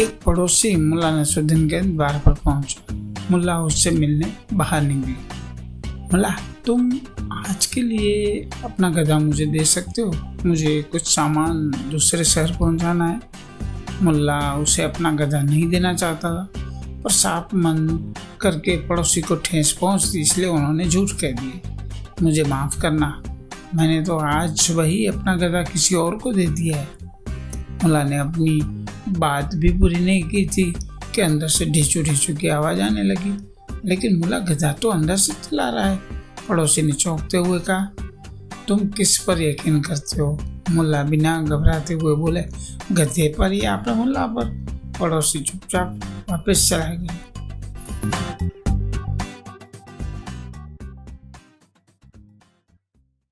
एक पड़ोसी मुल्ला नसरुद्दीन के द्वार पर पहुँचा। मुल्ला उससे मिलने बाहर निकली। मुल्ला, तुम आज के लिए अपना गधा मुझे दे सकते हो? मुझे कुछ सामान दूसरे शहर पहुंचाना है। मुल्ला उसे अपना गधा नहीं देना चाहता था, पर साफ़ मन करके पड़ोसी को ठेस पहुँचती इसलिए उन्होंने झूठ कह दिए मुझे माफ़ करना, मैंने तो आज वही अपना गधा किसी और को दे दिया है। मुल्ला ने अपनी बात भी पूरी नहीं की थी कि अंदर से ढीचू ढीचू की आवाज़ आने लगी। लेकिन मुला गधा तो अंदर से चला रहा है, पड़ोसी ने चौंकते हुए कहा, तुम किस पर यकीन करते हो? मुल्ला बिना घबराते हुए बोले, गधे पर या अपने मुल्ला पर। पड़ोसी चुपचाप वापस चला गया।